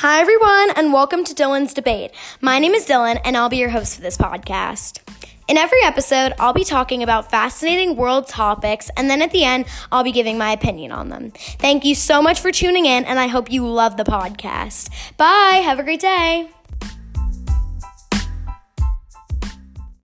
Hi, everyone, and welcome to Dylan's Debate. My name is Dylan, and I'll be your host for this podcast. In every episode, I'll be talking about fascinating world topics, and then at the end, I'll be giving my opinion on them. Thank you so much for tuning in, and I hope you love the podcast. Bye. Have a great day.